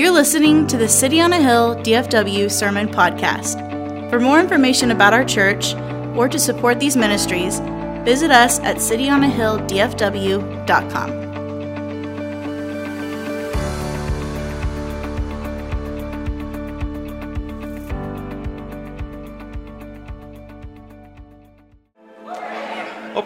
You're listening to the City on a Hill DFW Sermon Podcast. For more information about our church or to support these ministries, visit us at cityonahilldfw.com.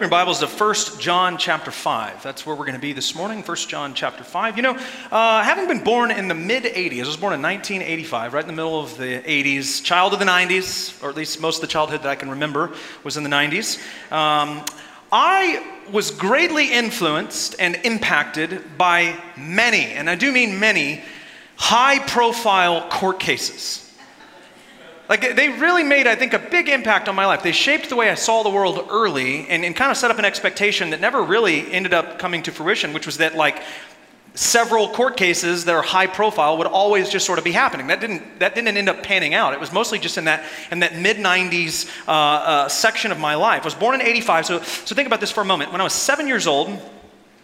your Bibles to 1 John chapter 5. That's where we're going to be this morning, 1 John chapter 5. You know, uh, having been born in the mid 80s, I was born in 1985, right in the middle of the 80s, child of the 90s, or at least most of the childhood that I can remember was in the 90s. Um, I was greatly influenced and impacted by many, and I do mean many, high profile court cases. Like, they really made, I think, a big impact on my life. They shaped the way I saw the world early and, and kind of set up an expectation that never really ended up coming to fruition, which was that, like, several court cases that are high profile would always just sort of be happening. That didn't, that didn't end up panning out. It was mostly just in that, in that mid 90s uh, uh, section of my life. I was born in 85, so, so think about this for a moment. When I was seven years old,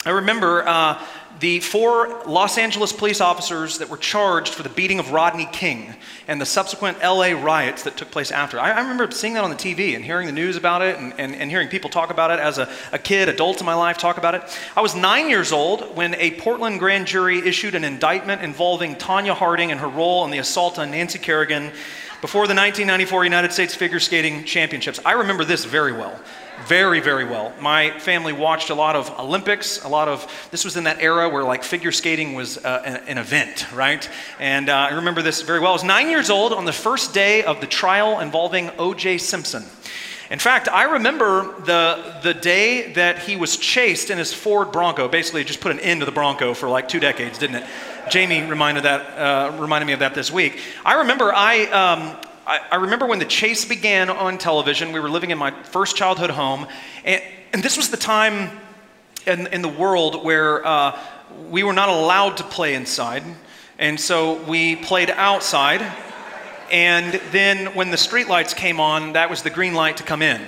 I remember uh, the four Los Angeles police officers that were charged for the beating of Rodney King and the subsequent LA riots that took place after. I, I remember seeing that on the TV and hearing the news about it and, and, and hearing people talk about it as a, a kid, adults in my life talk about it. I was nine years old when a Portland grand jury issued an indictment involving Tonya Harding and her role in the assault on Nancy Kerrigan before the 1994 United States Figure Skating Championships. I remember this very well very, very well. My family watched a lot of Olympics, a lot of, this was in that era where like figure skating was uh, an, an, event, right? And uh, I remember this very well. I was nine years old on the first day of the trial involving O.J. Simpson. In fact, I remember the, the day that he was chased in his Ford Bronco. Basically, just put an end to the Bronco for like two decades, didn't it? Jamie reminded, that, uh, reminded me of that this week. I remember I, um, I, I, remember when the chase began on television. We were living in my first childhood home, and, and this was the time in, in the world where uh, we were not allowed to play inside, and so we played outside. And then when the streetlights came on, that was the green light to come in.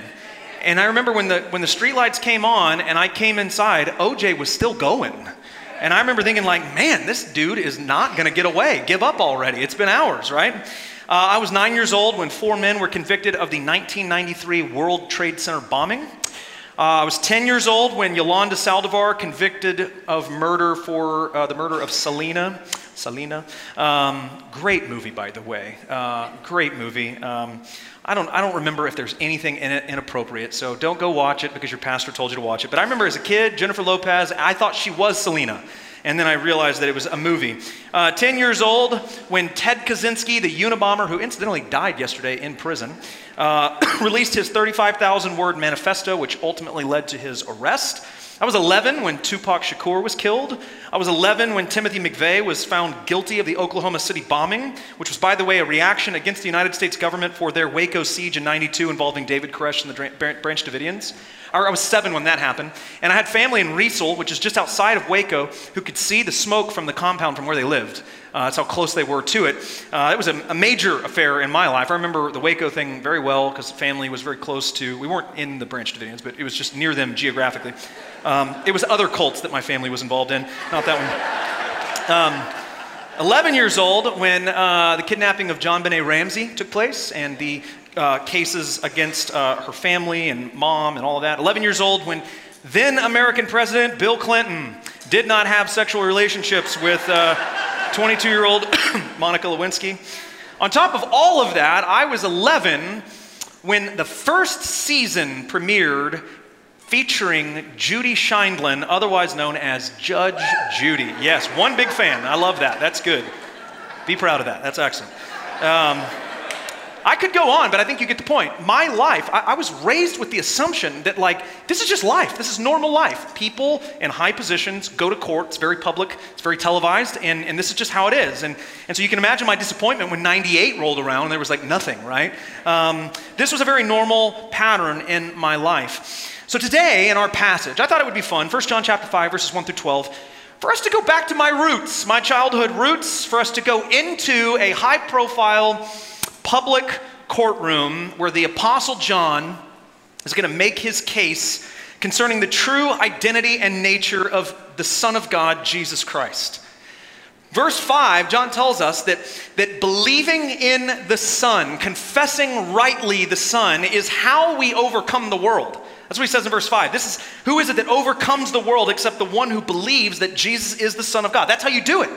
And I remember when the when the streetlights came on and I came inside, OJ was still going. And I remember thinking like, man, this dude is not going to get away. Give up already. It's been hours, right? Uh, I was nine years old when four men were convicted of the 1993 World Trade Center bombing. Uh, I was 10 years old when Yolanda Saldivar convicted of murder for uh, the murder of Selena. Selena. Um, great movie, by the way. Uh, great movie. Um, I don't, I don't remember if there's anything in it inappropriate, so don't go watch it because your pastor told you to watch it. But I remember as a kid, Jennifer Lopez, I thought she was Selena and then I realized that it was a movie. Uh, 10 years old, when Ted Kaczynski, the Unabomber, who incidentally died yesterday in prison, uh, released his 35,000 word manifesto, which ultimately led to his arrest. I was 11 when Tupac Shakur was killed. I was 11 when Timothy McVeigh was found guilty of the Oklahoma City bombing, which was, by the way, a reaction against the United States government for their Waco siege in 92 involving David Koresh and the Branch Davidians. I was seven when that happened. And I had family in Riesel, which is just outside of Waco, who could see the smoke from the compound from where they lived. Uh, that's how close they were to it. Uh, it was a, a, major affair in my life. I remember the Waco thing very well because family was very close to, we weren't in the Branch Davidians, but it was just near them geographically. Um, it was other cults that my family was involved in, not that one. Um, 11 years old when uh, the kidnapping of JonBenét Ramsey took place and the uh, cases against uh, her family and mom and all that. 11 years old when then American President Bill Clinton did not have sexual relationships with 22 year old Monica Lewinsky. On top of all of that, I was 11 when the first season premiered featuring Judy Sheindlin, otherwise known as Judge Judy. Yes, one big fan. I love that. That's good. Be proud of that. That's excellent. Um, I could go on, but I think you get the point. My life, I, I, was raised with the assumption that, like, this is just life. This is normal life. People in high positions go to court. It's very public, it's very televised, and, and this is just how it is. And, and so you can imagine my disappointment when 98 rolled around and there was, like, nothing, right? Um, this was a very normal pattern in my life. So today, in our passage, I thought it would be fun, 1 John chapter 5, verses 1 through 12, for us to go back to my roots, my childhood roots, for us to go into a high profile, public courtroom where the Apostle John is going to make his case concerning the true identity and nature of the Son of God, Jesus Christ. Verse 5, John tells us that, that believing in the Son, confessing rightly the Son, is how we overcome the world. That's what he says in verse 5. This is who is it that overcomes the world except the one who believes that Jesus is the Son of God? That's how you do it.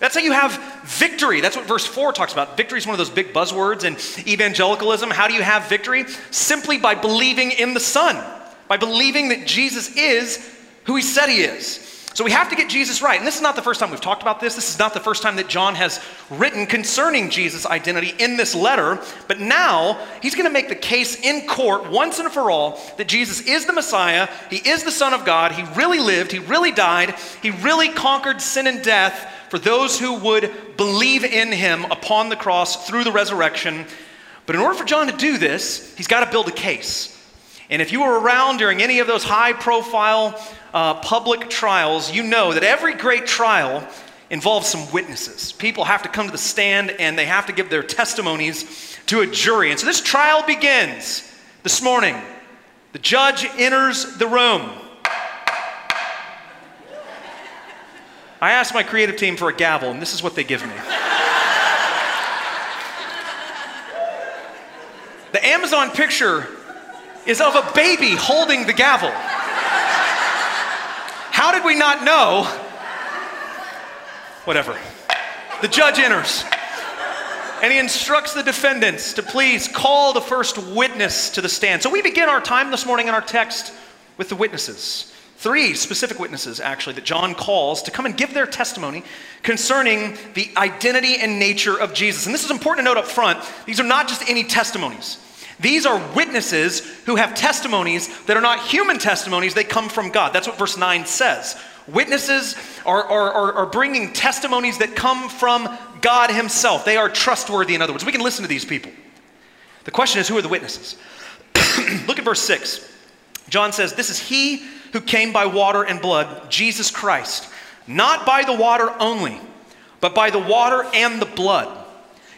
That's how you have victory. That's what verse 4 talks about. Victory is one of those big buzzwords in evangelicalism. How do you have victory? Simply by believing in the Son, by believing that Jesus is who he said he is. So we have to get Jesus right. And this is not the first time we've talked about this. This is not the first time that John has written concerning Jesus' identity in this letter. But now he's going to make the case in court once and for all that Jesus is the Messiah. He is the Son of God. He really lived. He really died. He really conquered sin and death for those who would believe in him upon the cross through the resurrection. But in order for John to do this, he's got to build a case. And if you were around during any of those high profile uh, public trials, you know that every great trial involves some witnesses. People have to come to the stand and they have to give their testimonies to a jury. And so this trial begins this morning. The judge enters the room. I asked my creative team for a gavel, and this is what they give me. the Amazon picture is of a baby holding the gavel. How did we not know? Whatever. The judge enters and he instructs the defendants to please call the first witness to the stand. So we begin our time this morning in our text with the witnesses. Three specific witnesses, actually, that John calls to come and give their testimony concerning the identity and nature of Jesus. And this is important to note up front. These are not just any testimonies. These are witnesses who have testimonies that are not human testimonies, they come from God. That's what verse 9 says. Witnesses are, are, are, bringing testimonies that come from God Himself. They are trustworthy, in other words. We can listen to these people. The question is who are the witnesses? Look at verse 6. John says, This is He who came by water and blood, Jesus Christ, not by the water only, but by the water and the blood.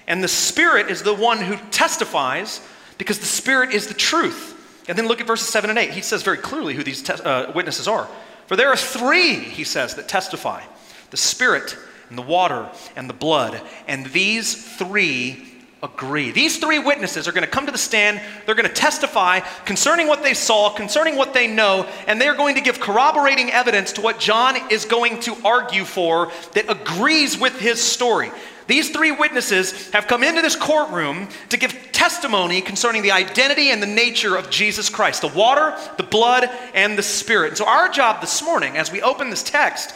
And the Spirit is the one who testifies because the Spirit is the truth. And then look at verses 7 and 8. He says very clearly who these te- uh, witnesses are. For there are three, he says, that testify the Spirit and the water and the blood. And these three agree. These three witnesses are going to come to the stand. They're going to testify concerning what they saw, concerning what they know, and they're going to give corroborating evidence to what John is going to argue for that agrees with his story. These three witnesses have come into this courtroom to give testimony concerning the identity and the nature of Jesus Christ the water, the blood, and the Spirit. And so, our job this morning, as we open this text,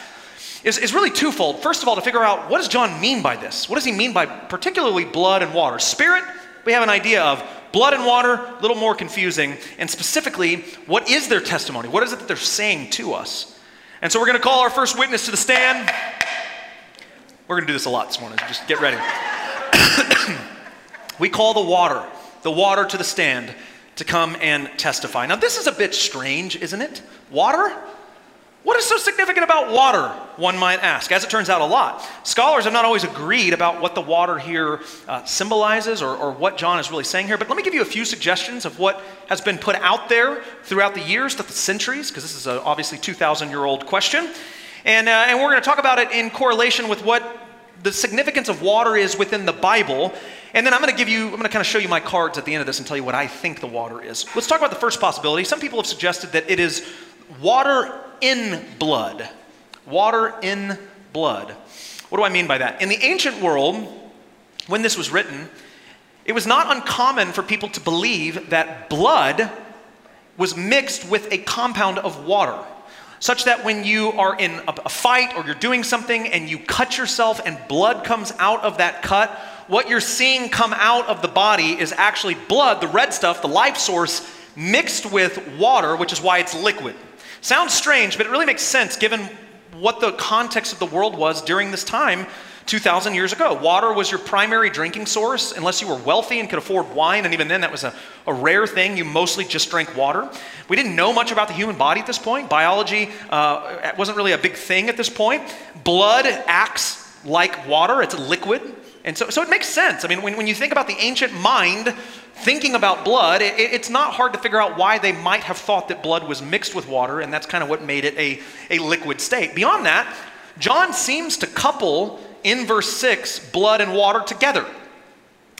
is, is really twofold. First of all, to figure out what does John mean by this? What does he mean by particularly blood and water? Spirit, we have an idea of. Blood and water, a little more confusing. And specifically, what is their testimony? What is it that they're saying to us? And so we're going to call our first witness to the stand. We're going to do this a lot this morning. Just get ready. we call the water, the water to the stand to come and testify. Now, this is a bit strange, isn't it? Water? What is so significant about water, one might ask? As it turns out, a lot. Scholars have not always agreed about what the water here uh, symbolizes or, or, what John is really saying here, but let me give you a few suggestions of what has been put out there throughout the years, the centuries, because this is a obviously 2,000 year old question. And, uh, and we're going to talk about it in correlation with what the significance of water is within the Bible. And then I'm going to give you, I'm going to kind of show you my cards at the end of this and tell you what I think the water is. Let's talk about the first possibility. Some people have suggested that it is water in blood. Water in blood. What do I mean by that? In the ancient world, when this was written, it was not uncommon for people to believe that blood was mixed with a compound of water such that when you are in a, fight or you're doing something and you cut yourself and blood comes out of that cut, what you're seeing come out of the body is actually blood, the red stuff, the life source, mixed with water, which is why it's liquid. Sounds strange, but it really makes sense given what the context of the world was during this time 2,000 years ago. Water was your primary drinking source, unless you were wealthy and could afford wine, and even then, that was a, a rare thing. You mostly just drank water. We didn't know much about the human body at this point. Biology uh, wasn't really a big thing at this point. Blood acts like water, it's a liquid. And so, so it makes sense. I mean, when, when you think about the ancient mind thinking about blood, it, it's not hard to figure out why they might have thought that blood was mixed with water, and that's kind of what made it a, a liquid state. Beyond that, John seems to couple in verse 6 blood and water together.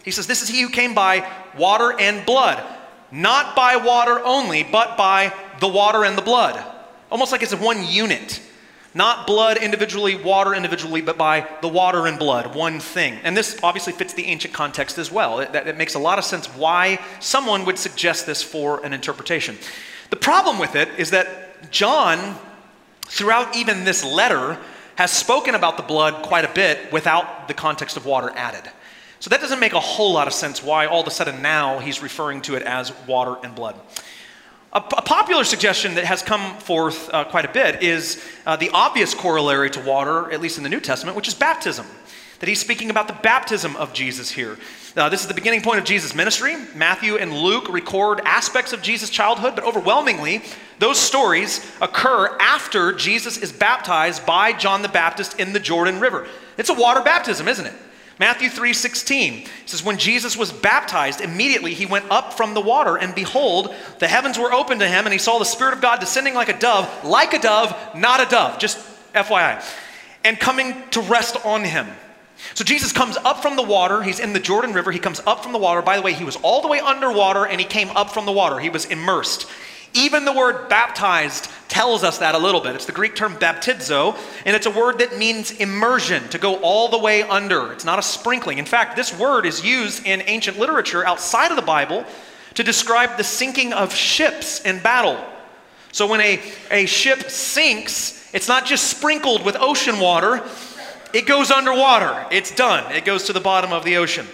He says, This is he who came by water and blood, not by water only, but by the water and the blood. Almost like it's one unit. Not blood individually, water individually, but by the water and blood, one thing. And this obviously fits the ancient context as well. It, it makes a lot of sense why someone would suggest this for an interpretation. The problem with it is that John, throughout even this letter, has spoken about the blood quite a bit without the context of water added. So that doesn't make a whole lot of sense why all of a sudden now he's referring to it as water and blood. A, a popular suggestion that has come forth uh, quite a bit is uh, the obvious corollary to water, at least in the New Testament, which is baptism. That he's speaking about the baptism of Jesus here. Uh, this is the beginning point of Jesus' ministry. Matthew and Luke record aspects of Jesus' childhood, but overwhelmingly, those stories occur after Jesus is baptized by John the Baptist in the Jordan River. It's a water baptism, isn't it? Matthew 3:16 says when Jesus was baptized immediately he went up from the water and behold the heavens were opened to him and he saw the spirit of God descending like a dove like a dove not a dove just FYI and coming to rest on him. So Jesus comes up from the water, he's in the Jordan River, he comes up from the water. By the way, he was all the way underwater and he came up from the water. He was immersed. Even the word baptized tells us that a little bit. It's the Greek term baptizo, and it's a word that means immersion, to go all the way under. It's not a sprinkling. In fact, this word is used in ancient literature outside of the Bible to describe the sinking of ships in battle. So when a, a ship sinks, it's not just sprinkled with ocean water, it goes underwater. It's done, it goes to the bottom of the ocean.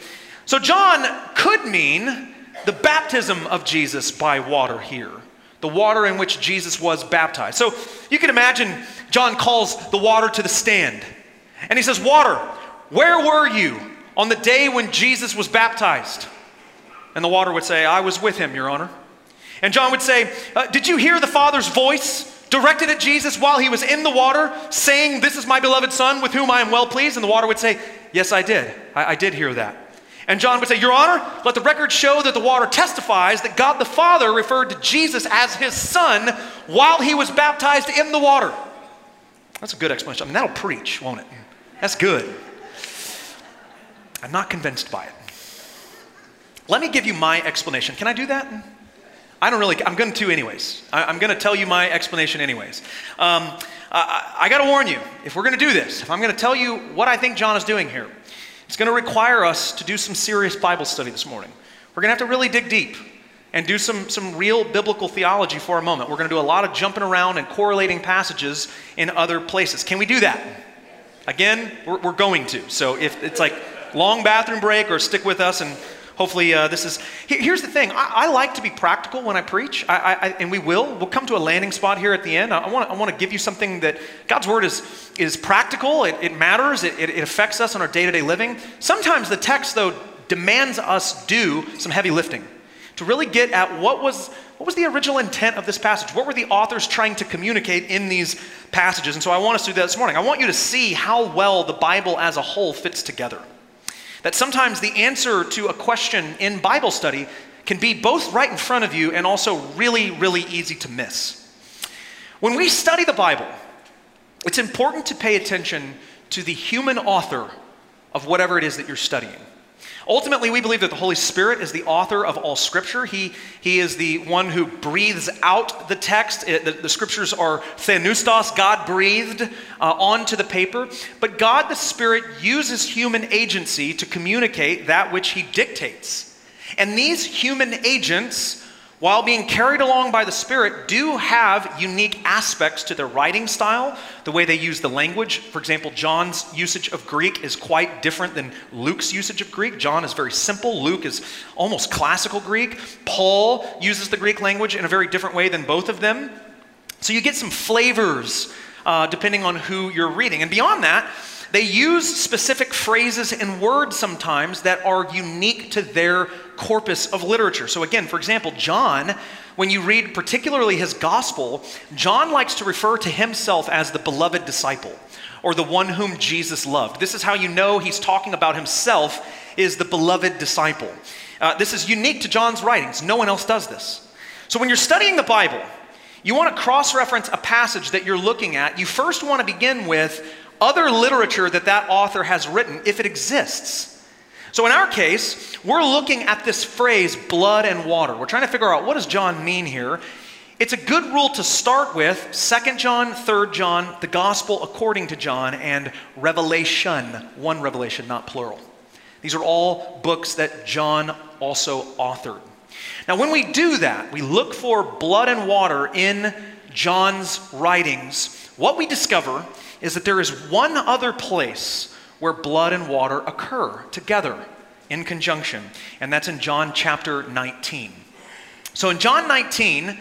So John could mean the baptism of Jesus by water here the water in which Jesus was baptized. So you can imagine John calls the water to the stand. And he says, Water, where were you on the day when Jesus was baptized? And the water would say, I was with him, Your Honor. And John would say, uh, Did you hear the Father's voice directed at Jesus while he was in the water, saying, This is my beloved Son with whom I am well pleased? And the water would say, Yes, I did. I, I did hear that. And John would say, Your Honor, let the record show that the water testifies that God the Father referred to Jesus as his son while he was baptized in the water. That's a good explanation. I mean, that'll preach, won't it? That's good. I'm not convinced by it. Let me give you my explanation. Can I do that? I don't really, I'm going to anyways. I, am going to tell you my explanation anyways. Um, I, I got to warn you, if we're going to do this, if I'm going to tell you what I think John is doing here, it's going to require us to do some serious Bible study this morning. We're going to have to really dig deep and do some, some real biblical theology for a moment. We're going to do a lot of jumping around and correlating passages in other places. Can we do that? Again, we're, we're going to. So if it's like long bathroom break or stick with us and hopefully uh, this is here's the thing. I, I, like to be practical when i preach. I, I, and we will. We'll come to a landing spot here at the end. I, want, I want to give you something that god's word is, is practical. It, it matters. It, it affects us in our day-to-day living. Sometimes the text though demands us do some heavy lifting to really get at what was what was the original intent of this passage? What were the authors trying to communicate in these passages? And so i want us to do that this morning. I want you to see how well the bible as a whole fits together that sometimes the answer to a question in Bible study can be both right in front of you and also really, really easy to miss. When we study the Bible, it's important to pay attention to the human author of whatever it is that you're studying. Ultimately, we believe that the Holy Spirit is the author of all Scripture. He, he is the one who breathes out the text. It, the, the, Scriptures are theopneustos, God breathed uh, onto the paper. But God the Spirit uses human agency to communicate that which He dictates. And these human agents while being carried along by the Spirit, do have unique aspects to their writing style, the way they use the language. For example, John's usage of Greek is quite different than Luke's usage of Greek. John is very simple, Luke is almost classical Greek. Paul uses the Greek language in a very different way than both of them. So you get some flavors uh, depending on who you're reading. And beyond that, they use specific phrases and words sometimes that are unique to their corpus of literature. So, again, for example, John, when you read particularly his gospel, John likes to refer to himself as the beloved disciple or the one whom Jesus loved. This is how you know he's talking about himself is the beloved disciple. Uh, this is unique to John's writings. No one else does this. So when you're studying the Bible, you want to cross reference a passage that you're looking at. You first want to begin with other literature that that author has written, if it exists. So in our case, we're looking at this phrase, blood and water. We're trying to figure out what does John mean here. It's a good rule to start with 2 John, 3 John, the gospel according to John, and Revelation, one revelation, not plural. These are all books that John also authored. Now, when we do that, we look for blood and water in John's writings, what we discover is that there is one other place where blood and water occur together in conjunction, and that's in John chapter 19. So in John 19,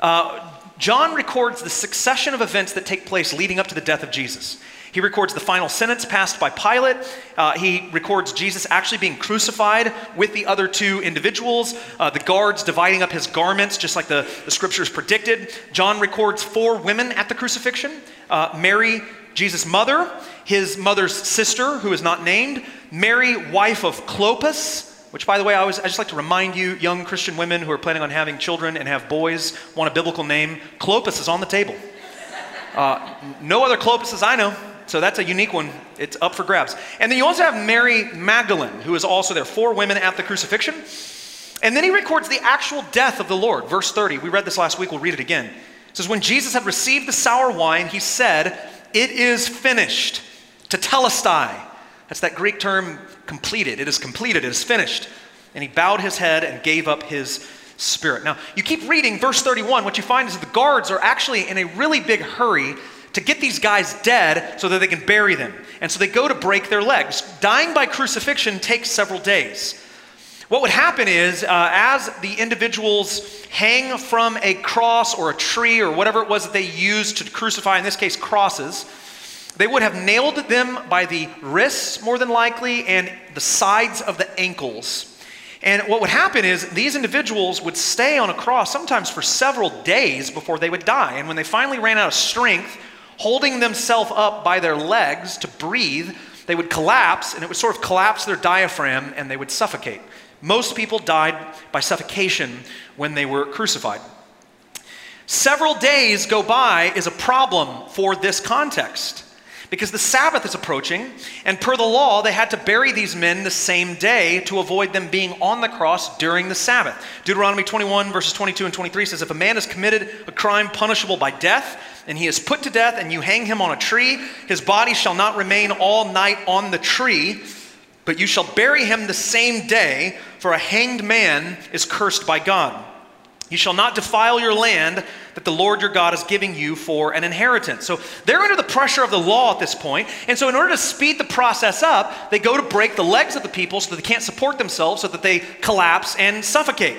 uh, John records the succession of events that take place leading up to the death of Jesus. He records the final sentence passed by Pilate. Uh, he records Jesus actually being crucified with the other two individuals, uh, the guards dividing up his garments, just like the, the scriptures predicted. John records four women at the crucifixion uh, Mary, Jesus' mother, his mother's sister, who is not named, Mary, wife of Clopas, which, by the way, I, always, I just like to remind you, young Christian women who are planning on having children and have boys, want a biblical name. Clopas is on the table. Uh, no other Clopases I know, so that's a unique one. It's up for grabs. And then you also have Mary Magdalene, who is also there. Four women at the crucifixion. And then he records the actual death of the Lord. Verse 30. We read this last week. We'll read it again. It says, When Jesus had received the sour wine, he said, it is finished. Tetelestai. That's that Greek term completed. It is completed. It is finished. And he bowed his head and gave up his spirit. Now, you keep reading verse 31. What you find is that the guards are actually in a really big hurry to get these guys dead so that they can bury them. And so they go to break their legs. Dying by crucifixion takes several days. What would happen is, uh, as the individuals hang from a cross or a tree or whatever it was that they used to crucify, in this case, crosses, they would have nailed them by the wrists, more than likely, and the sides of the ankles. And what would happen is these individuals would stay on a cross sometimes for several days before they would die. And when they finally ran out of strength, holding themselves up by their legs to breathe, they would collapse, and it would sort of collapse their diaphragm, and they would suffocate. Most people died by suffocation when they were crucified. Several days go by is a problem for this context because the Sabbath is approaching, and per the law, they had to bury these men the same day to avoid them being on the cross during the Sabbath. Deuteronomy 21, verses 22 and 23 says If a man has committed a crime punishable by death, and he is put to death, and you hang him on a tree, his body shall not remain all night on the tree but you shall bury him the same day, for a hanged man is cursed by God. You shall not defile your land that the Lord your God is giving you for an inheritance. So they're under the pressure of the law at this point. And so, in order to speed the process up, they go to break the legs of the people so that they can't support themselves, so that they collapse and suffocate.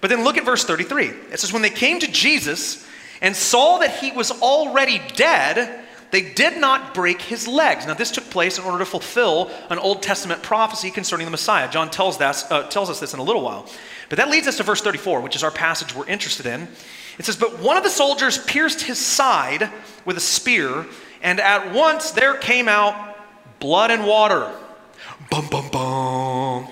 But then look at verse 33. It says, When they came to Jesus and saw that he was already dead, they did not break his legs. Now, this took place in order to fulfill an Old Testament prophecy concerning the Messiah. John tells, uh, tells us this in a little while. But that leads us to verse 34, which is our passage we're interested in. It says, But one of the soldiers pierced his side with a spear, and at once there came out blood and water. Bum, bum, bum.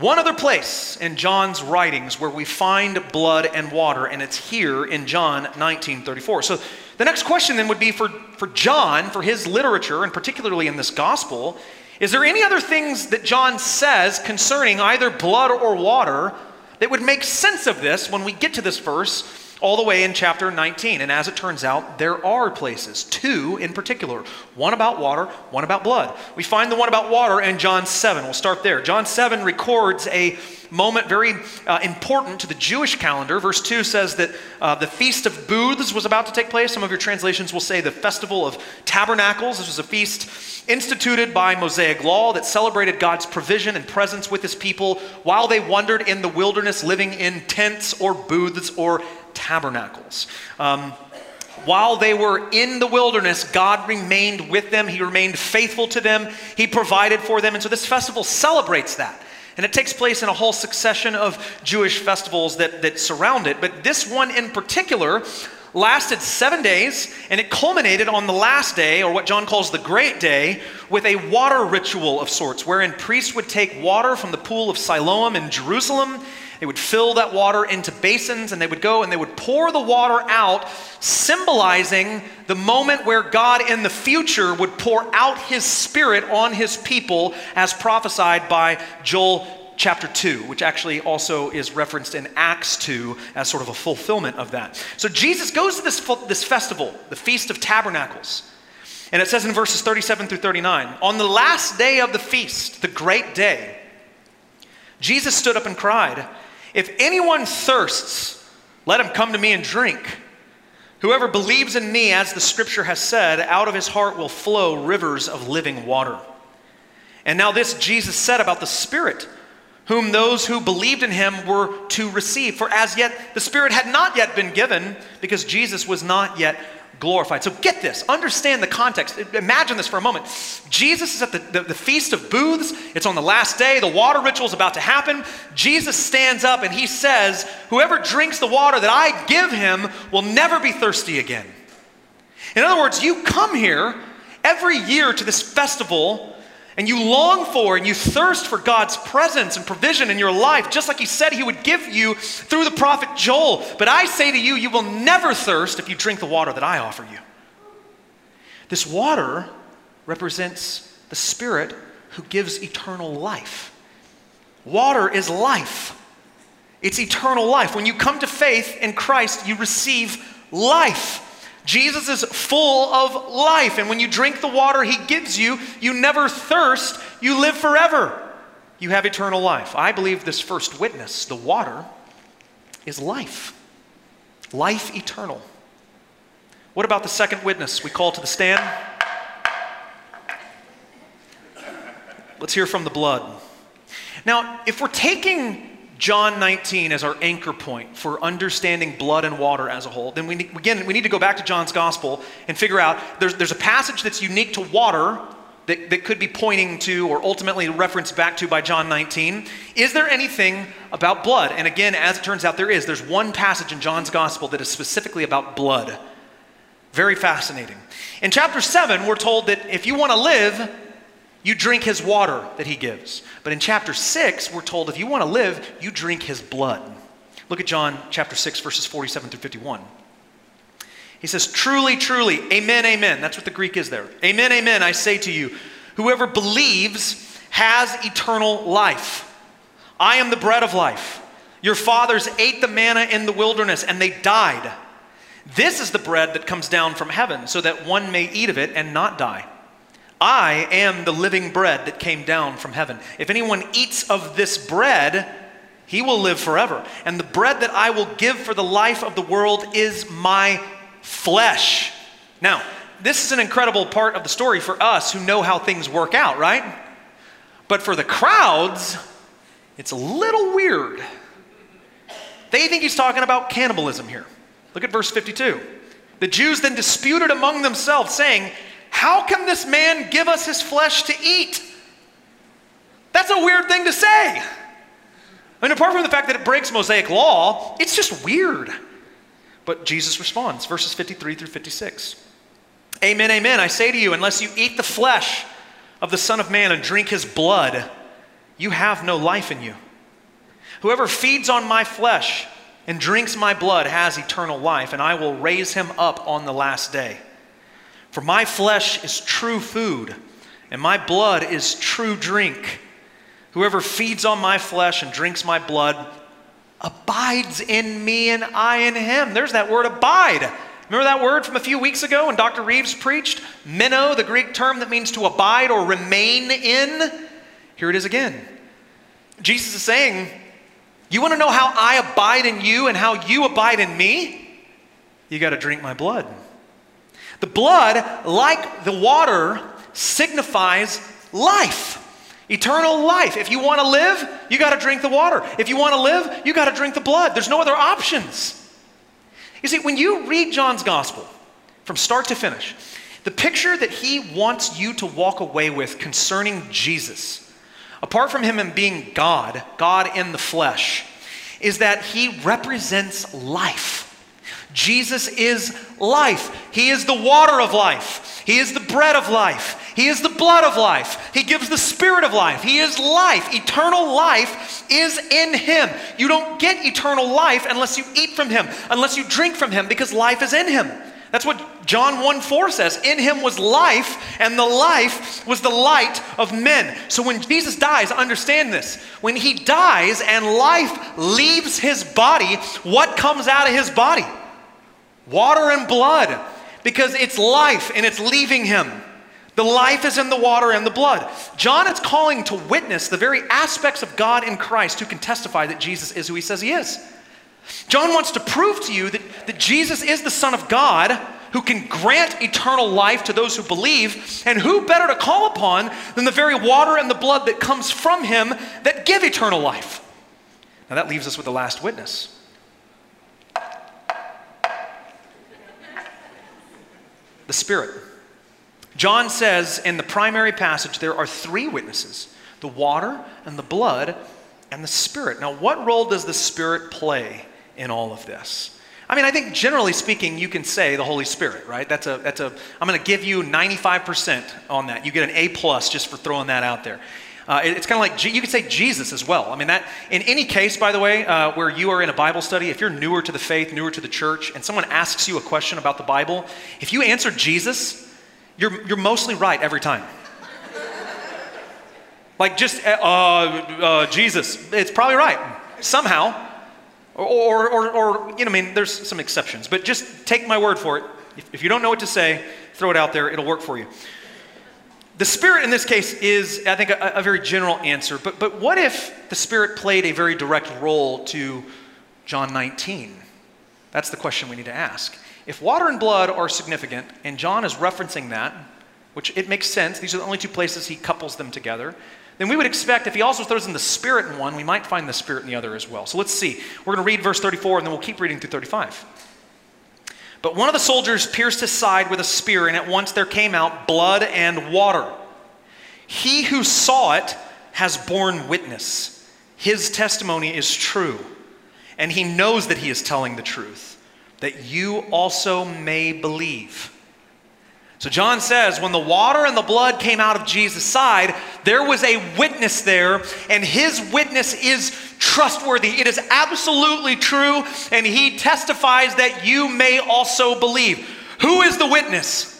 One other place in John's writings where we find blood and water, and it's here in John 19:34. So the next question then would be for, for John, for his literature, and particularly in this gospel, is there any other things that John says concerning either blood or water that would make sense of this when we get to this verse all the way in chapter 19. And as it turns out, there are places, two in particular one about water, one about blood. We find the one about water in John 7. We'll start there. John 7 records a moment very uh, important to the Jewish calendar. Verse 2 says that uh, the Feast of Booths was about to take place. Some of your translations will say the Festival of Tabernacles. This was a feast instituted by Mosaic law that celebrated God's provision and presence with his people while they wandered in the wilderness, living in tents or booths or tabernacles. Um, while they were in the wilderness, God remained with them. He remained faithful to them. He provided for them. And so this festival celebrates that. And it takes place in a whole succession of Jewish festivals that, that surround it. But this one in particular lasted seven days, and it culminated on the last day, or what John calls the great day, with a water ritual of sorts, wherein priests would take water from the pool of Siloam in Jerusalem They would fill that water into basins and they would go and they would pour the water out, symbolizing the moment where God in the future would pour out his spirit on his people, as prophesied by Joel chapter 2, which actually also is referenced in Acts 2 as sort of a fulfillment of that. So Jesus goes to this, this festival, the Feast of Tabernacles. And it says in verses 37 through 39 On the last day of the feast, the great day, Jesus stood up and cried, If anyone thirsts, let him come to me and drink. Whoever believes in me, as the scripture has said, out of his heart will flow rivers of living water. And now, this Jesus said about the Spirit, whom those who believed in him were to receive. For as yet the Spirit had not yet been given, because Jesus was not yet glorified. So get this, understand the context. Imagine this for a moment. Jesus is at the, the, the, Feast of Booths, it's on the last day, the water ritual is about to happen. Jesus stands up and he says, Whoever drinks the water that I give him will never be thirsty again. In other words, you come here every year to this festival and you long for and you thirst for God's presence and provision in your life, just like He said He would give you through the prophet Joel. But I say to you, you will never thirst if you drink the water that I offer you. This water represents the Spirit who gives eternal life. Water is life. It's eternal life. When you come to faith in Christ, you receive life. Jesus is full of life, and when you drink the water he gives you, you never thirst, you live forever. You have eternal life. I believe this first witness, the water, is life. Life eternal. What about the second witness we call to the stand? Let's hear from the blood. Now, if we're taking John 19 as our anchor point for understanding blood and water as a whole, then we need, again, we need to go back to John's gospel and figure out there's, there's a passage that's unique to water that, that could be pointing to or ultimately referenced back to by John 19. Is there anything about blood? And again, as it turns out, there is. There's one passage in John's gospel that is specifically about blood. Very fascinating. In chapter 7, we're told that if you want to live, you drink his water that he gives. But in chapter 6, we're told if you want to live, you drink his blood. Look at John chapter 6, verses 47 through 51. He says, Truly, truly, amen, amen. That's what the Greek is there. Amen, amen, I say to you, whoever believes has eternal life. I am the bread of life. Your fathers ate the manna in the wilderness and they died. This is the bread that comes down from heaven, so that one may eat of it and not die. I am the living bread that came down from heaven. If anyone eats of this bread, he will live forever. And the bread that I will give for the life of the world is my flesh. Now, this is an incredible part of the story for us who know how things work out, right? But for the crowds, it's a little weird. They think he's talking about cannibalism here. Look at verse 52. The Jews then disputed among themselves, saying, how can this man give us his flesh to eat? That's a weird thing to say. I mean, apart from the fact that it breaks Mosaic law, it's just weird. But Jesus responds, verses 53 through 56. Amen, amen. I say to you, unless you eat the flesh of the Son of Man and drink his blood, you have no life in you. Whoever feeds on my flesh and drinks my blood has eternal life, and I will raise him up on the last day. For my flesh is true food, and my blood is true drink. Whoever feeds on my flesh and drinks my blood abides in me and I in him. There's that word abide. Remember that word from a few weeks ago when Dr. Reeves preached? Meno, the Greek term that means to abide or remain in. Here it is again. Jesus is saying, You want to know how I abide in you and how you abide in me? You got to drink my blood. The blood, like the water, signifies life. Eternal life. If you want to live, you got to drink the water. If you want to live, you got to drink the blood. There's no other options. You see, when you read John's gospel from start to finish, the picture that he wants you to walk away with concerning Jesus, apart from him being God, God in the flesh, is that he represents life. Jesus is life. He is the water of life. He is the bread of life. He is the blood of life. He gives the spirit of life. He is life. Eternal life is in Him. You don't get eternal life unless you eat from Him, unless you drink from Him, because life is in Him. That's what John 1 4 says. In him was life, and the life was the light of men. So when Jesus dies, understand this. When he dies and life leaves his body, what comes out of his body? Water and blood, because it's life and it's leaving him. The life is in the water and the blood. John is calling to witness the very aspects of God in Christ who can testify that Jesus is who he says he is. John wants to prove to you that, that Jesus is the Son of God who can grant eternal life to those who believe, and who better to call upon than the very water and the blood that comes from him that give eternal life? Now that leaves us with the last witness. The Spirit. John says in the primary passage there are three witnesses the water and the blood and the Spirit. Now, what role does the Spirit play in all of this? I mean, I think generally speaking, you can say the Holy Spirit, right? That's a, that's a, I'm going to give you 95% on that. You get an A plus just for throwing that out there. Uh, it's kind of like, you could say Jesus as well. I mean, that, in any case, by the way, uh, where you are in a Bible study, if you're newer to the faith, newer to the church, and someone asks you a question about the Bible, if you answer Jesus, you're, you're mostly right every time. like, just uh, uh Jesus, it's probably right, somehow. Or, or, or, you know, I mean, there's some exceptions, but just take my word for it. If, if you don't know what to say, throw it out there, it'll work for you. The Spirit in this case is, I think, a, a very general answer, but, but what if the Spirit played a very direct role to John 19? That's the question we need to ask. If water and blood are significant, and John is referencing that, which it makes sense, these are the only two places he couples them together, then we would expect if he also throws in the Spirit in one, we might find the Spirit in the other as well. So let's see. We're going to read verse 34 and then we'll keep reading through 35. But one of the soldiers pierced his side with a spear, and at once there came out blood and water. He who saw it has borne witness. His testimony is true, and he knows that he is telling the truth, that you also may believe. So John says, when the water and the blood came out of Jesus' side, there was a witness there, and his witness is trustworthy. It is absolutely true, and he testifies that you may also believe. Who is the witness?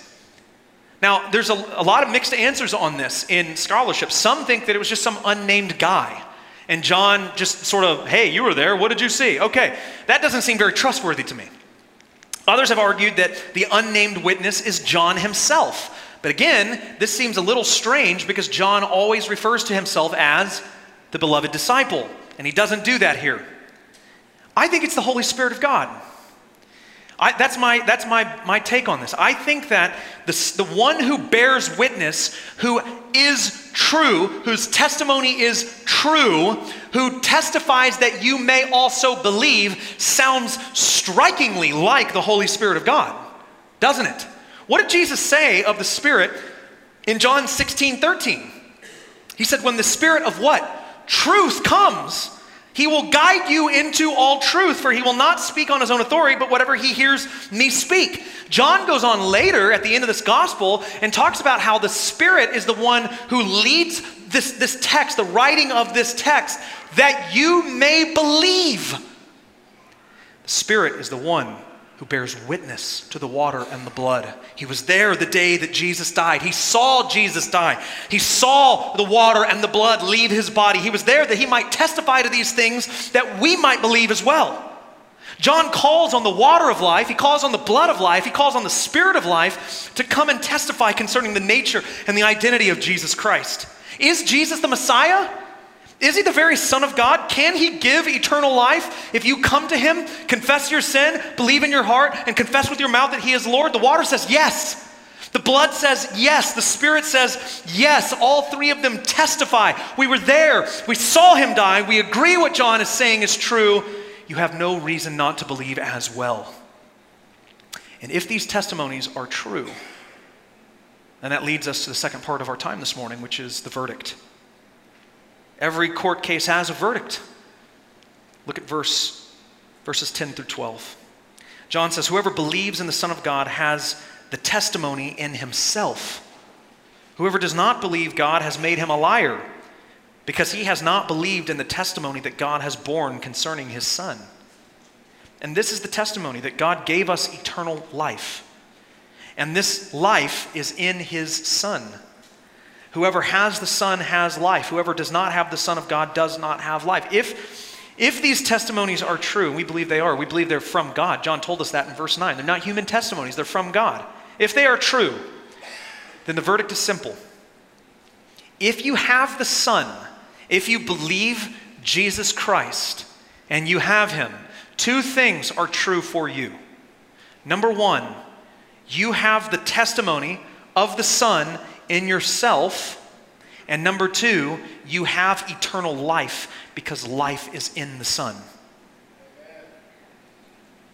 Now, there's a, a lot of mixed answers on this in scholarship. Some think that it was just some unnamed guy. And John just sort of, hey, you were there. What did you see? Okay, that doesn't seem very trustworthy to me. Others have argued that the unnamed witness is John himself. But again, this seems a little strange because John always refers to himself as the beloved disciple, and he doesn't do that here. I think it's the Holy Spirit of God. I, that's my, that's my, my take on this. I think that the, the one who bears witness, who is true, whose testimony is true, who testifies that you may also believe, sounds strikingly like the Holy Spirit of God, doesn't it? What did Jesus say of the Spirit in John 16 13? He said, When the Spirit of what? Truth comes he will guide you into all truth, for he will not speak on his own authority, but whatever he hears me speak. John goes on later at the end of this gospel and talks about how the Spirit is the one who leads this, this text, the writing of this text, that you may believe. The Spirit is the one who bears witness to the water and the blood. He was there the day that Jesus died. He saw Jesus die. He saw the water and the blood leave his body. He was there that he might testify to these things that we might believe as well. John calls on the water of life, he calls on the blood of life, he calls on the spirit of life to come and testify concerning the nature and the identity of Jesus Christ. Is Jesus the Messiah? Is he the very Son of God? Can he give eternal life if you come to him, confess your sin, believe in your heart, and confess with your mouth that he is Lord? The water says yes. The blood says yes. The Spirit says yes. All three of them testify. We were there. We saw him die. We agree what John is saying is true. You have no reason not to believe as well. And if these testimonies are true, then that leads us to the second part of our time this morning, which is the verdict. Every court case has a verdict. Look at verse, verses 10 through 12. John says, Whoever believes in the Son of God has the testimony in himself. Whoever does not believe God has made him a liar, because he has not believed in the testimony that God has borne concerning his Son. And this is the testimony that God gave us eternal life. And this life is in his Son. Whoever has the Son has life. Whoever does not have the Son of God does not have life. If, if these testimonies are true, and we believe they are, we believe they're from God. John told us that in verse 9. They're not human testimonies, they're from God. If they are true, then the verdict is simple. If you have the Son, if you believe Jesus Christ, and you have Him, two things are true for you. Number one, you have the testimony of the Son in yourself. And number two, you have eternal life because life is in the Son.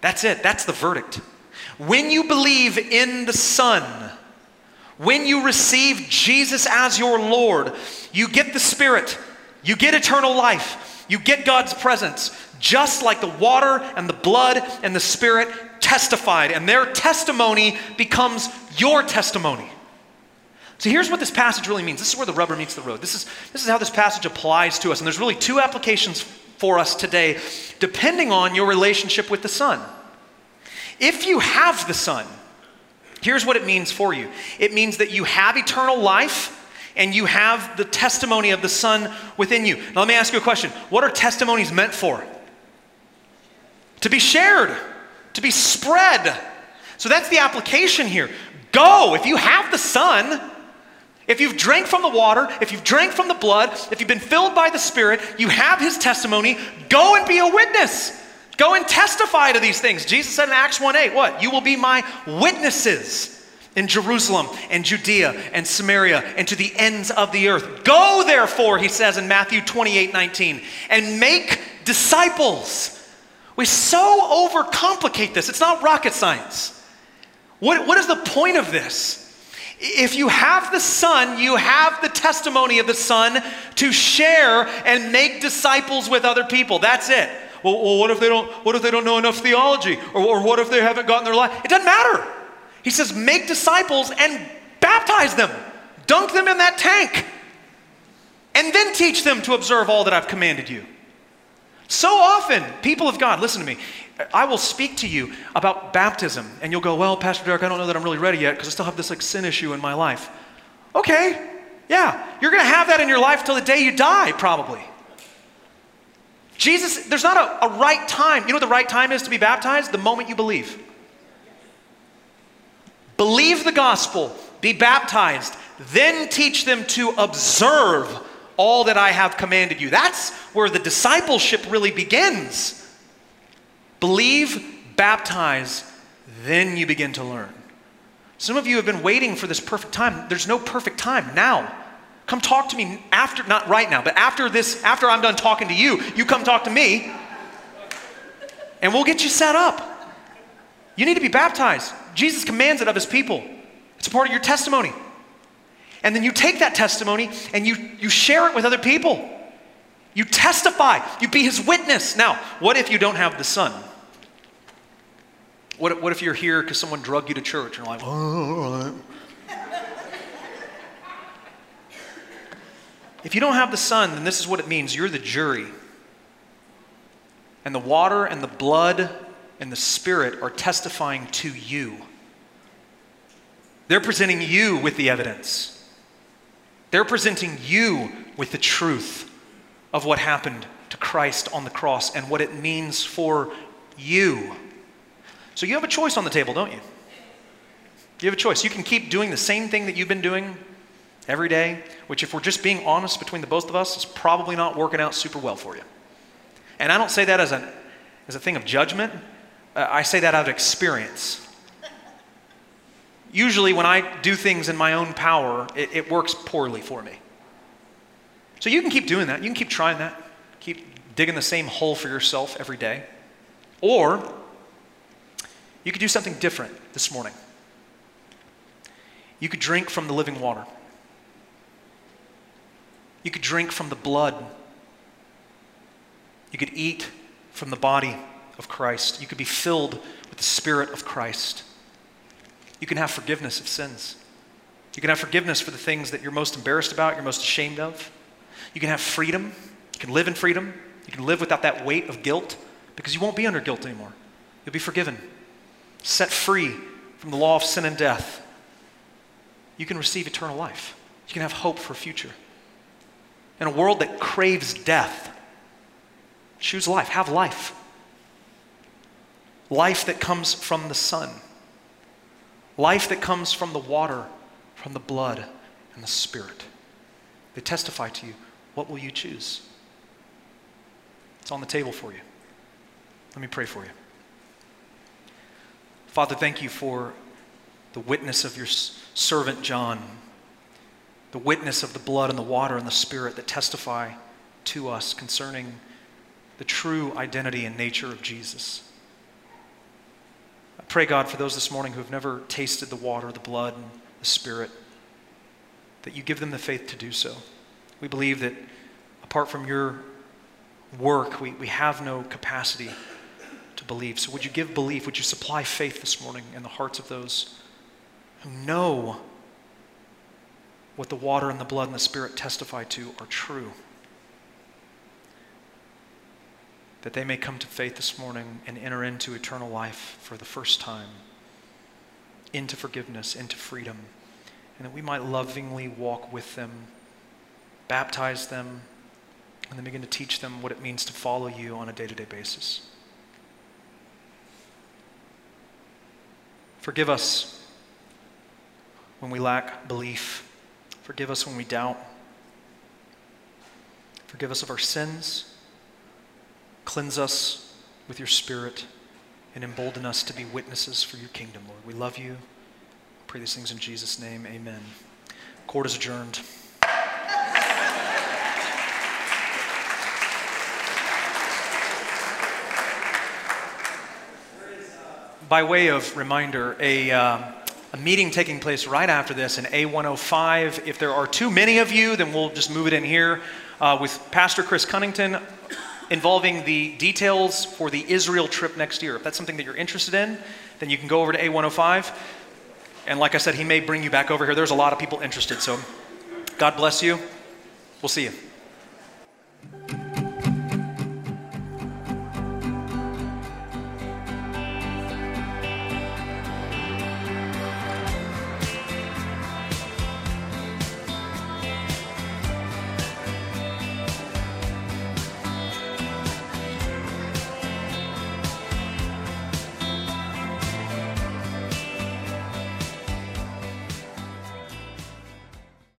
That's it. That's the verdict. When you believe in the Son, when you receive Jesus as your Lord, you get the Spirit, you get eternal life, you get God's presence, just like the water and the blood and the Spirit testified, and their testimony becomes your testimony. So here's what this passage really means. This is where the rubber meets the road. This is, this is how this passage applies to us. And there's really two applications for us today, depending on your relationship with the Son. If you have the Son, here's what it means for you it means that you have eternal life and you have the testimony of the Son within you. Now, let me ask you a question What are testimonies meant for? To be shared, to be spread. So that's the application here. Go. If you have the Son, if you've drank from the water, if you've drank from the blood, if you've been filled by the Spirit, you have His testimony, go and be a witness. Go and testify to these things. Jesus said in Acts 1 8, what? You will be my witnesses in Jerusalem and Judea and Samaria and to the ends of the earth. Go, therefore, he says in Matthew 28 19, and make disciples. We so overcomplicate this. It's not rocket science. What, what is the point of this? If you have the Son, you have the testimony of the Son to share and make disciples with other people. That's it. Well, well, what if they don't? What if they don't know enough theology, or, or what if they haven't gotten their life? It doesn't matter. He says, make disciples and baptize them, dunk them in that tank, and then teach them to observe all that I've commanded you. So often, people of God, listen to me. I will speak to you about baptism, and you'll go, Well, Pastor Derrick, I don't know that I'm really ready yet because I still have this like sin issue in my life. Okay, yeah, you're going to have that in your life till the day you die, probably. Jesus, there's not a, a right time. You know what the right time is to be baptized? The moment you believe. Believe the gospel, be baptized, then teach them to observe all that I have commanded you. That's where the discipleship really begins. Believe, baptize, then you begin to learn. Some of you have been waiting for this perfect time. There's no perfect time now. Come talk to me after, not right now, but after this, after I'm done talking to you, you come talk to me and we'll get you set up. You need to be baptized. Jesus commands it of his people, it's a part of your testimony. And then you take that testimony and you, you share it with other people. You testify, you be his witness. Now, what if you don't have the Son? What, what if you're here because someone drugged you to church and you're like, oh, If you don't have the Son, then this is what it means you're the jury. And the water and the blood and the Spirit are testifying to you. They're presenting you with the evidence. They're presenting you with the truth of what happened to Christ on the cross and what it means for you. So you have a choice on the table, don't you? You have a choice. You can keep doing the same thing that you've been doing every day, which, if we're just being honest between the both of us, is probably not working out super well for you. And I don't say that as a, as a thing of judgment, uh, I say that out of experience. Usually, when I do things in my own power, it, it works poorly for me. So you can keep doing that. You can keep trying that. Keep digging the same hole for yourself every day. Or you could do something different this morning. You could drink from the living water. You could drink from the blood. You could eat from the body of Christ. You could be filled with the Spirit of Christ. You can have forgiveness of sins. You can have forgiveness for the things that you're most embarrassed about, you're most ashamed of. You can have freedom. You can live in freedom. You can live without that weight of guilt because you won't be under guilt anymore. You'll be forgiven, set free from the law of sin and death. You can receive eternal life. You can have hope for a future. In a world that craves death, choose life, have life. Life that comes from the Son, life that comes from the water, from the blood, and the Spirit. They testify to you. What will you choose? It's on the table for you. Let me pray for you. Father, thank you for the witness of your servant John, the witness of the blood and the water and the Spirit that testify to us concerning the true identity and nature of Jesus. I pray, God, for those this morning who have never tasted the water, the blood, and the Spirit, that you give them the faith to do so. We believe that apart from your work, we, we have no capacity to believe. So, would you give belief? Would you supply faith this morning in the hearts of those who know what the water and the blood and the Spirit testify to are true? That they may come to faith this morning and enter into eternal life for the first time, into forgiveness, into freedom, and that we might lovingly walk with them baptize them, and then begin to teach them what it means to follow you on a day to day basis. Forgive us when we lack belief. Forgive us when we doubt. Forgive us of our sins. Cleanse us with your Spirit and embolden us to be witnesses for your kingdom, Lord. We love you. pray these things in Jesus' name. Amen. Court is adjourned. by way of reminder, a, uh, a meeting taking place right after this in A105. If there are too many of you, then we'll just move it in here uh, with Pastor Chris Cunnington involving the details for the Israel trip next year. If that's something that you're interested in, then you can go over to A105. And like I said, he may bring you back over here. There's a lot of people interested. So God bless you. We'll see you.